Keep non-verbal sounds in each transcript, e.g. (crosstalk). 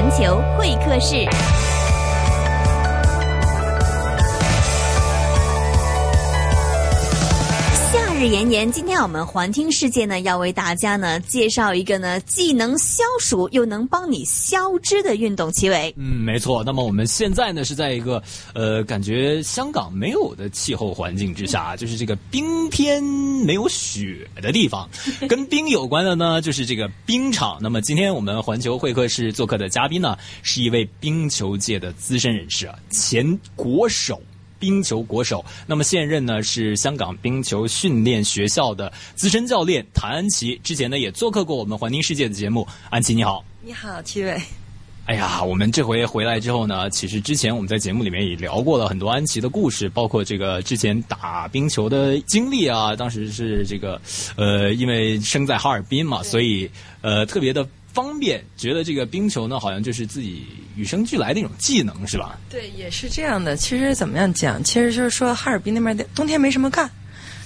环球会客室。日炎炎，今天我们环听世界呢，要为大家呢介绍一个呢既能消暑又能帮你消脂的运动。齐伟，嗯，没错。那么我们现在呢是在一个呃感觉香港没有的气候环境之下，就是这个冰天没有雪的地方。(laughs) 跟冰有关的呢就是这个冰场。那么今天我们环球会客室做客的嘉宾呢是一位冰球界的资深人士啊，前国手。冰球国手，那么现任呢是香港冰球训练学校的资深教练谭安琪。之前呢也做客过我们环听世界的节目。安琪你好，你好，七伟。哎呀，我们这回回来之后呢，其实之前我们在节目里面也聊过了很多安琪的故事，包括这个之前打冰球的经历啊。当时是这个，呃，因为生在哈尔滨嘛，所以呃特别的。方便，觉得这个冰球呢，好像就是自己与生俱来的一种技能，是吧？对，也是这样的。其实怎么样讲，其实就是说哈尔滨那边的冬天没什么干，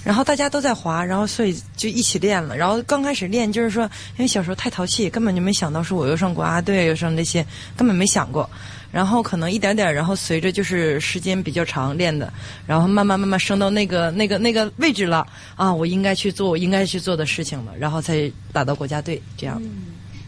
然后大家都在滑，然后所以就一起练了。然后刚开始练，就是说因为小时候太淘气，根本就没想到说我又上国家队，又上那些，根本没想过。然后可能一点点，然后随着就是时间比较长练的，然后慢慢慢慢升到那个那个那个位置了啊，我应该去做我应该去做的事情了，然后才打到国家队这样。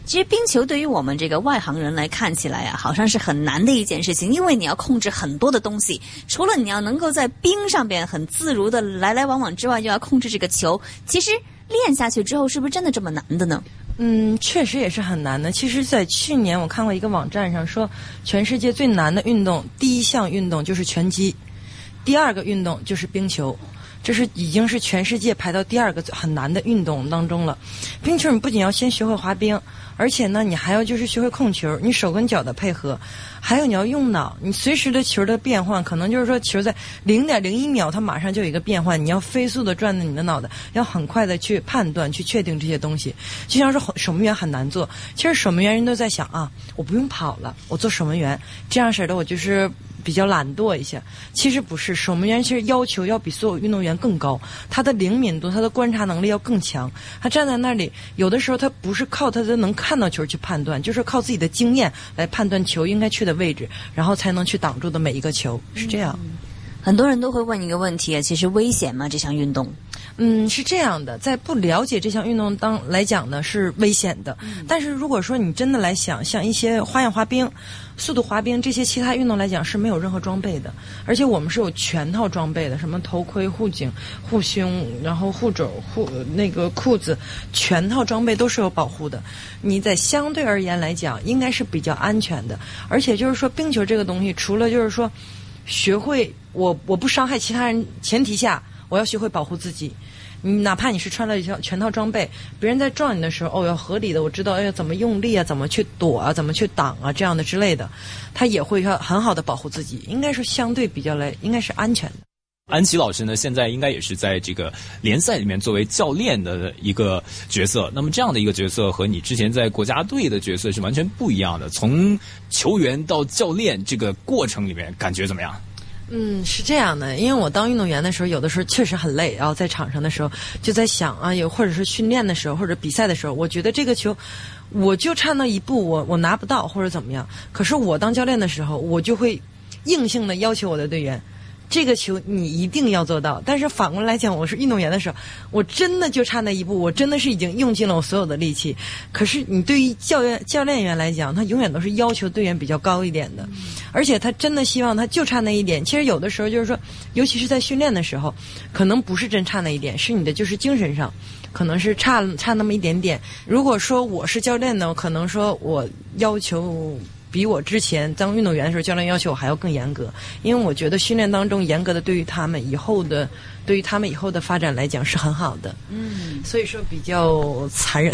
其实冰球对于我们这个外行人来看起来啊，好像是很难的一件事情，因为你要控制很多的东西。除了你要能够在冰上边很自如的来来往往之外，又要控制这个球。其实练下去之后，是不是真的这么难的呢？嗯，确实也是很难的。其实，在去年我看过一个网站上说，全世界最难的运动，第一项运动就是拳击，第二个运动就是冰球。这是已经是全世界排到第二个很难的运动当中了。冰球你不仅要先学会滑冰，而且呢，你还要就是学会控球，你手跟脚的配合，还有你要用脑，你随时的球的变换，可能就是说球在零点零一秒它马上就有一个变换，你要飞速的转着你的脑袋，要很快的去判断、去确定这些东西。就像是守门员很难做，其实守门员人都在想啊，我不用跑了，我做守门员这样式的，我就是。比较懒惰一些，其实不是守门员，其实要求要比所有运动员更高，他的灵敏度、他的观察能力要更强。他站在那里，有的时候他不是靠他的能看到球去判断，就是靠自己的经验来判断球应该去的位置，然后才能去挡住的每一个球，是这样。很多人都会问一个问题啊，其实危险吗？这项运动？嗯，是这样的，在不了解这项运动当来讲呢，是危险的。但是如果说你真的来想，像一些花样滑冰。速度滑冰这些其他运动来讲是没有任何装备的，而且我们是有全套装备的，什么头盔、护颈、护胸，然后护肘、护那个裤子，全套装备都是有保护的。你在相对而言来讲，应该是比较安全的。而且就是说，冰球这个东西，除了就是说，学会我我不伤害其他人前提下，我要学会保护自己。你哪怕你是穿了一套全套装备，别人在撞你的时候，哦，要合理的，我知道要怎么用力啊，怎么去躲啊，怎么去挡啊，这样的之类的，他也会要很好的保护自己，应该是相对比较来，应该是安全的。安琪老师呢，现在应该也是在这个联赛里面作为教练的一个角色。那么这样的一个角色和你之前在国家队的角色是完全不一样的。从球员到教练这个过程里面，感觉怎么样？嗯，是这样的，因为我当运动员的时候，有的时候确实很累，然后在场上的时候就在想啊，有或者是训练的时候，或者比赛的时候，我觉得这个球，我就差那一步，我我拿不到或者怎么样。可是我当教练的时候，我就会硬性的要求我的队员。这个球你一定要做到，但是反过来讲，我是运动员的时候，我真的就差那一步，我真的是已经用尽了我所有的力气。可是你对于教练教练员来讲，他永远都是要求队员比较高一点的，而且他真的希望他就差那一点。其实有的时候就是说，尤其是在训练的时候，可能不是真差那一点，是你的就是精神上，可能是差差那么一点点。如果说我是教练呢，可能说我要求。比我之前当运动员的时候，教练要求我还要更严格，因为我觉得训练当中严格的对于他们以后的，对于他们以后的发展来讲是很好的。嗯，所以说比较残忍。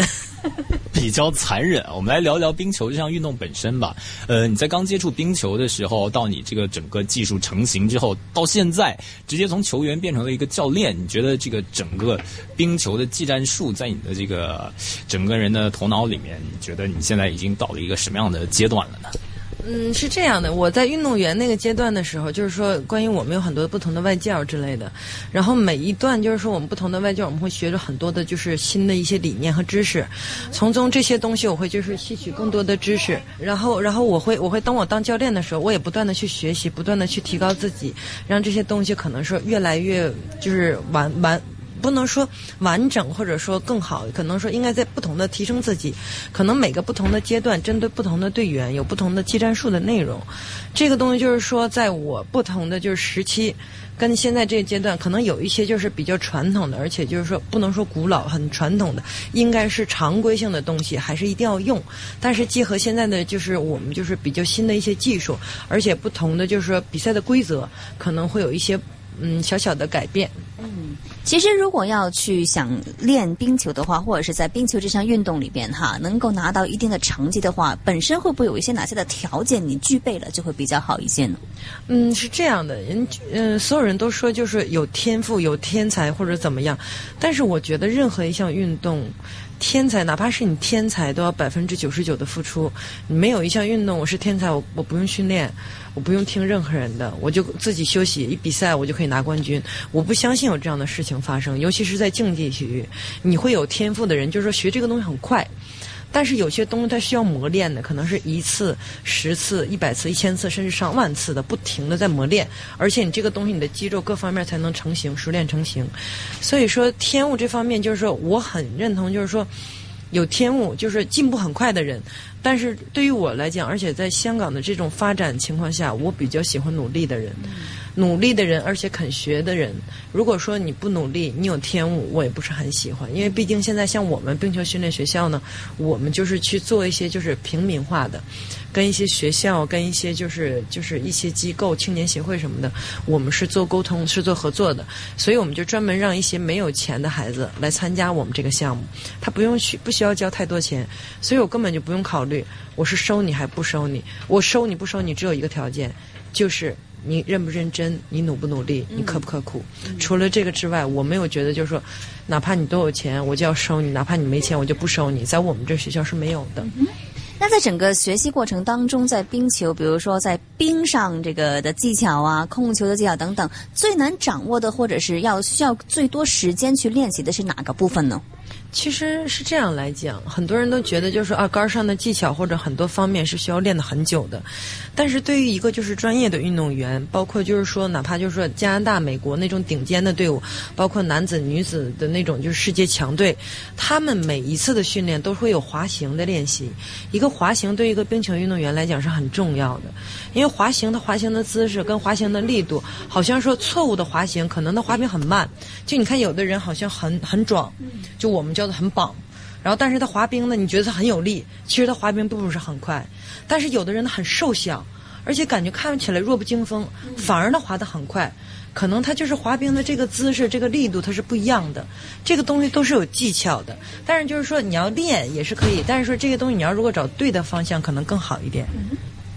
(laughs) 比较残忍。我们来聊聊冰球这项运动本身吧。呃，你在刚接触冰球的时候，到你这个整个技术成型之后，到现在直接从球员变成了一个教练，你觉得这个整个冰球的技战术在你的这个整个人的头脑里面，你觉得你现在已经到了一个什么样的阶段了呢？嗯，是这样的，我在运动员那个阶段的时候，就是说关于我们有很多不同的外教之类的，然后每一段就是说我们不同的外教，我们会学着很多的就是新的一些理念和知识，从中这些东西我会就是吸取更多的知识，然后然后我会我会当我当教练的时候，我也不断的去学习，不断的去提高自己，让这些东西可能说越来越就是完完。不能说完整，或者说更好，可能说应该在不同的提升自己，可能每个不同的阶段，针对不同的队员有不同的技战术的内容。这个东西就是说，在我不同的就是时期，跟现在这个阶段，可能有一些就是比较传统的，而且就是说不能说古老很传统的，应该是常规性的东西，还是一定要用。但是结合现在的就是我们就是比较新的一些技术，而且不同的就是说比赛的规则，可能会有一些嗯小小的改变。嗯，其实如果要去想练冰球的话，或者是在冰球这项运动里边哈，能够拿到一定的成绩的话，本身会不会有一些哪些的条件你具备了就会比较好一些呢？嗯，是这样的，人嗯，所有人都说就是有天赋、有天才或者怎么样，但是我觉得任何一项运动。天才，哪怕是你天才，都要百分之九十九的付出。你没有一项运动，我是天才，我我不用训练，我不用听任何人的，我就自己休息，一比赛我就可以拿冠军。我不相信有这样的事情发生，尤其是在竞技体育，你会有天赋的人，就是说学这个东西很快。但是有些东西它需要磨练的，可能是一次、十次、一百次、一千次，甚至上万次的，不停的在磨练。而且你这个东西，你的肌肉各方面才能成型、熟练成型。所以说，天赋这方面，就是说我很认同，就是说有天赋，就是进步很快的人。但是对于我来讲，而且在香港的这种发展情况下，我比较喜欢努力的人。努力的人，而且肯学的人。如果说你不努力，你有天赋，我也不是很喜欢。因为毕竟现在像我们冰球训练学校呢，我们就是去做一些就是平民化的，跟一些学校、跟一些就是就是一些机构、青年协会什么的，我们是做沟通、是做合作的。所以我们就专门让一些没有钱的孩子来参加我们这个项目，他不用需不需要交太多钱，所以我根本就不用考虑我是收你还不收你。我收你不收你，只有一个条件，就是。你认不认真？你努不努力？你刻不刻苦？除了这个之外，我没有觉得就是说，哪怕你多有钱，我就要收你；哪怕你没钱，我就不收你。在我们这学校是没有的。那在整个学习过程当中，在冰球，比如说在冰上这个的技巧啊、控球的技巧等等，最难掌握的，或者是要需要最多时间去练习的是哪个部分呢？其实是这样来讲，很多人都觉得就是啊，杆上的技巧或者很多方面是需要练的很久的。但是对于一个就是专业的运动员，包括就是说哪怕就是说加拿大、美国那种顶尖的队伍，包括男子、女子的那种就是世界强队，他们每一次的训练都会有滑行的练习。一个滑行对一个冰球运动员来讲是很重要的，因为滑行的滑行的姿势跟滑行的力度，好像说错误的滑行，可能他滑冰很慢。就你看有的人好像很很壮，就我们叫。很绑，然后但是他滑冰呢，你觉得他很有力，其实他滑冰并不是很快。但是有的人很瘦小，而且感觉看起来弱不禁风，反而他滑得很快。可能他就是滑冰的这个姿势、这个力度，它是不一样的。这个东西都是有技巧的，但是就是说你要练也是可以，但是说这个东西你要如果找对的方向，可能更好一点。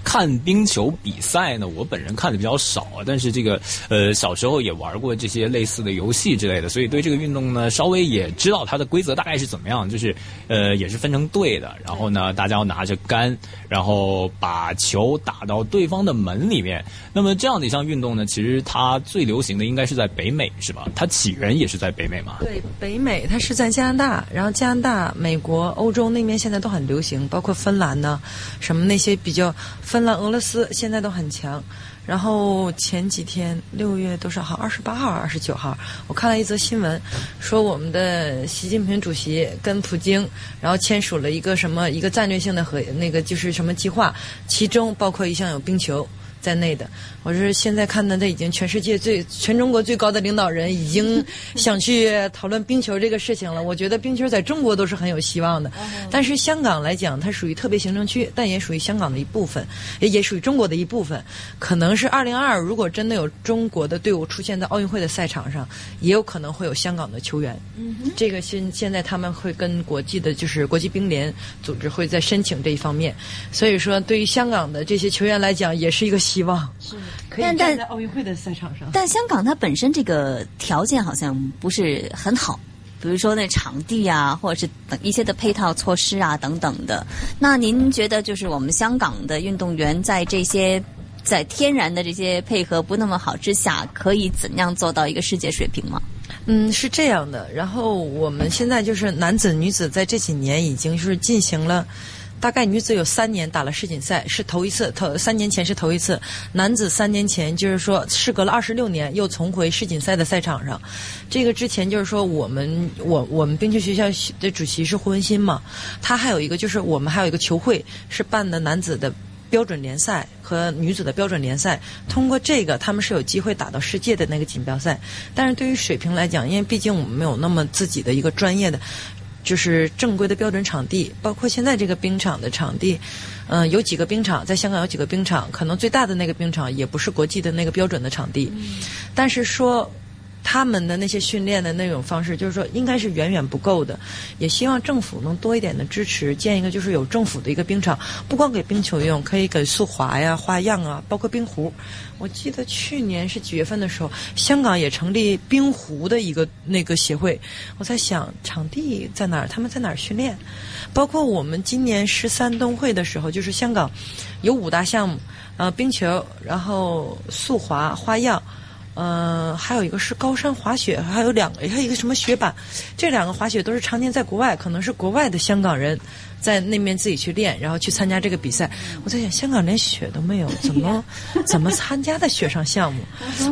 看冰球比赛呢，我本人看的比较少，但是这个呃小时候也玩过这些类似的游戏之类的，所以对这个运动呢稍微也知道它的规则大概是怎么样，就是呃也是分成队的，然后呢大家要拿着杆，然后把球打到对方的门里面。那么这样的一项运动呢，其实它最流行的应该是在北美，是吧？它起源也是在北美嘛？对，北美它是在加拿大，然后加拿大、美国、欧洲那边现在都很流行，包括芬兰呢，什么那些比较。芬兰、俄罗斯现在都很强，然后前几天六月多少号？二十八号、二十九号，我看了一则新闻，说我们的习近平主席跟普京，然后签署了一个什么一个战略性的和那个就是什么计划，其中包括一项有冰球。在内的，我是现在看的，这已经全世界最全中国最高的领导人已经 (laughs) 想去讨论冰球这个事情了。我觉得冰球在中国都是很有希望的，但是香港来讲，它属于特别行政区，但也属于香港的一部分，也也属于中国的一部分。可能是二零二二，如果真的有中国的队伍出现在奥运会的赛场上，也有可能会有香港的球员。嗯这个现现在他们会跟国际的，就是国际冰联组织会在申请这一方面。所以说，对于香港的这些球员来讲，也是一个。希望是可以站在奥运会的赛场上，但香港它本身这个条件好像不是很好。比如说那场地啊，或者是等一些的配套措施啊等等的。那您觉得就是我们香港的运动员在这些在天然的这些配合不那么好之下，可以怎样做到一个世界水平吗？嗯，是这样的。然后我们现在就是男子、女子在这几年已经是进行了。大概女子有三年打了世锦赛，是头一次，头三年前是头一次。男子三年前就是说，事隔了二十六年又重回世锦赛的赛场上。这个之前就是说，我们我我们冰球学校的主席是胡文新嘛，他还有一个就是我们还有一个球会是办的男子的标准联赛和女子的标准联赛。通过这个，他们是有机会打到世界的那个锦标赛。但是对于水平来讲，因为毕竟我们没有那么自己的一个专业的。就是正规的标准场地，包括现在这个冰场的场地，嗯，有几个冰场，在香港有几个冰场，可能最大的那个冰场也不是国际的那个标准的场地，但是说。他们的那些训练的那种方式，就是说应该是远远不够的，也希望政府能多一点的支持，建一个就是有政府的一个冰场，不光给冰球用，可以给速滑呀、花样啊，包括冰壶。我记得去年是几月份的时候，香港也成立冰壶的一个那个协会。我在想场地在哪儿，他们在哪儿训练？包括我们今年十三冬会的时候，就是香港有五大项目，呃，冰球，然后速滑、花样。嗯，还有一个是高山滑雪，还有两个，还有一个什么雪板，这两个滑雪都是常年在国外，可能是国外的香港人。在那边自己去练，然后去参加这个比赛。我在想，香港连雪都没有，(laughs) 怎么怎么参加的雪上项目？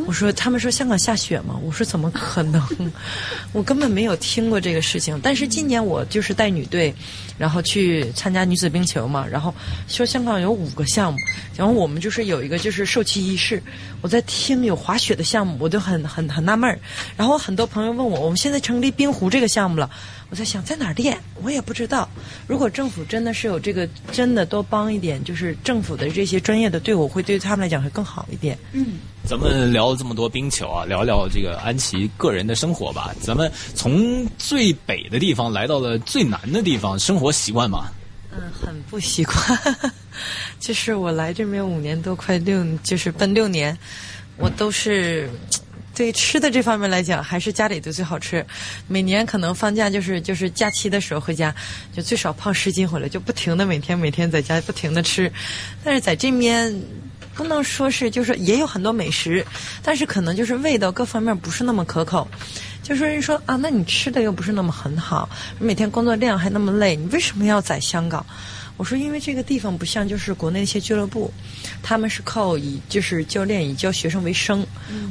我说，他们说香港下雪吗？我说怎么可能？(laughs) 我根本没有听过这个事情。但是今年我就是带女队，然后去参加女子冰球嘛。然后说香港有五个项目，然后我们就是有一个就是授旗仪式。我在听有滑雪的项目，我就很很很纳闷儿。然后很多朋友问我，我们现在成立冰壶这个项目了。我在想在哪儿练，我也不知道。如果政府真的是有这个，真的多帮一点，就是政府的这些专业的队伍，会对他们来讲会更好一点。嗯，咱们聊了这么多冰球啊，聊聊这个安琪个人的生活吧。咱们从最北的地方来到了最南的地方，生活习惯吗？嗯，很不习惯。(laughs) 就是我来这边五年多，快六，就是奔六年，我都是。对吃的这方面来讲，还是家里的最好吃。每年可能放假就是就是假期的时候回家，就最少胖十斤回来，就不停的每天每天在家不停的吃。但是在这边不能说是就是也有很多美食，但是可能就是味道各方面不是那么可口。就是人说啊，那你吃的又不是那么很好，每天工作量还那么累，你为什么要在香港？我说，因为这个地方不像就是国内一些俱乐部，他们是靠以就是教练以教学生为生。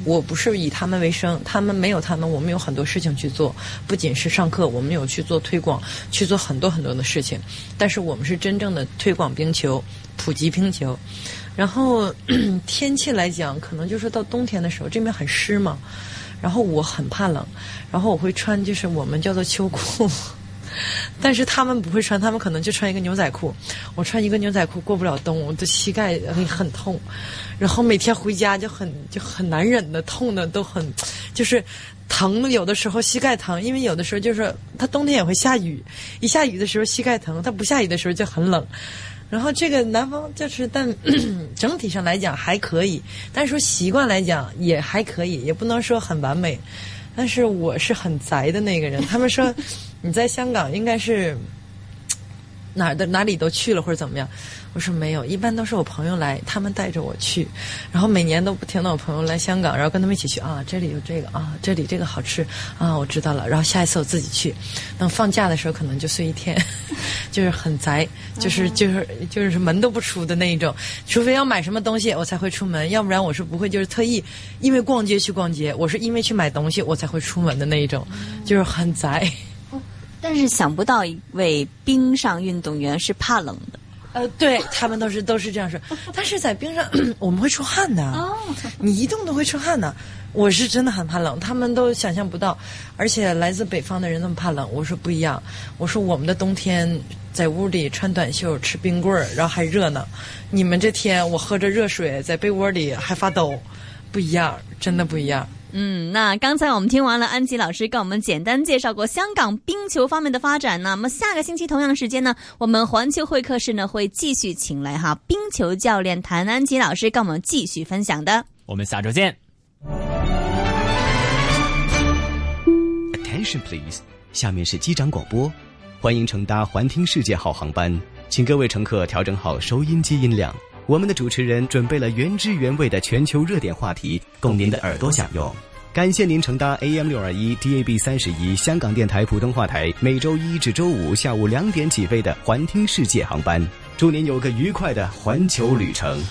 我不是以他们为生，他们没有他们，我们有很多事情去做。不仅是上课，我们有去做推广，去做很多很多的事情。但是我们是真正的推广冰球，普及冰球。然后 (clears throat) 天气来讲，可能就是到冬天的时候，这边很湿嘛。然后我很怕冷，然后我会穿就是我们叫做秋裤。但是他们不会穿，他们可能就穿一个牛仔裤。我穿一个牛仔裤过不了冬，我的膝盖很痛，然后每天回家就很就很难忍的痛的都很，就是疼。有的时候膝盖疼，因为有的时候就是它冬天也会下雨，一下雨的时候膝盖疼，它不下雨的时候就很冷。然后这个南方就是，但 (clears throat) 整体上来讲还可以，但是说习惯来讲也还可以，也不能说很完美。但是我是很宅的那个人，(laughs) 他们说。你在香港应该是哪儿的哪里都去了或者怎么样？我说没有，一般都是我朋友来，他们带着我去，然后每年都不停的我朋友来香港，然后跟他们一起去啊，这里有这个啊，这里这个好吃啊，我知道了，然后下一次我自己去。等放假的时候可能就睡一天，就是很宅，就是就是就是门都不出的那一种，除非要买什么东西我才会出门，要不然我是不会就是特意因为逛街去逛街，我是因为去买东西我才会出门的那一种，就是很宅。但是想不到一位冰上运动员是怕冷的，呃，对他们都是都是这样说。(laughs) 但是在冰上 (clears throat) 我们会出汗的，你一动都会出汗的。我是真的很怕冷，他们都想象不到。而且来自北方的人那么怕冷，我说不一样。我说我们的冬天在屋里穿短袖吃冰棍儿，然后还热呢。你们这天我喝着热水在被窝里还发抖，不一样，真的不一样。嗯，那刚才我们听完了安吉老师跟我们简单介绍过香港冰球方面的发展，那么下个星期同样时间呢，我们环球会客室呢会继续请来哈冰球教练谭安吉老师跟我们继续分享的。我们下周见。Attention please. 下面是机长广播，欢迎乘搭环听世界号航班，请各位乘客调整好收音机音量。我们的主持人准备了原汁原味的全球热点话题，供您的耳朵享用。感谢您乘搭 AM 六二一 DAB 三十一香港电台普通话台每周一至周五下午两点起飞的环听世界航班，祝您有个愉快的环球旅程。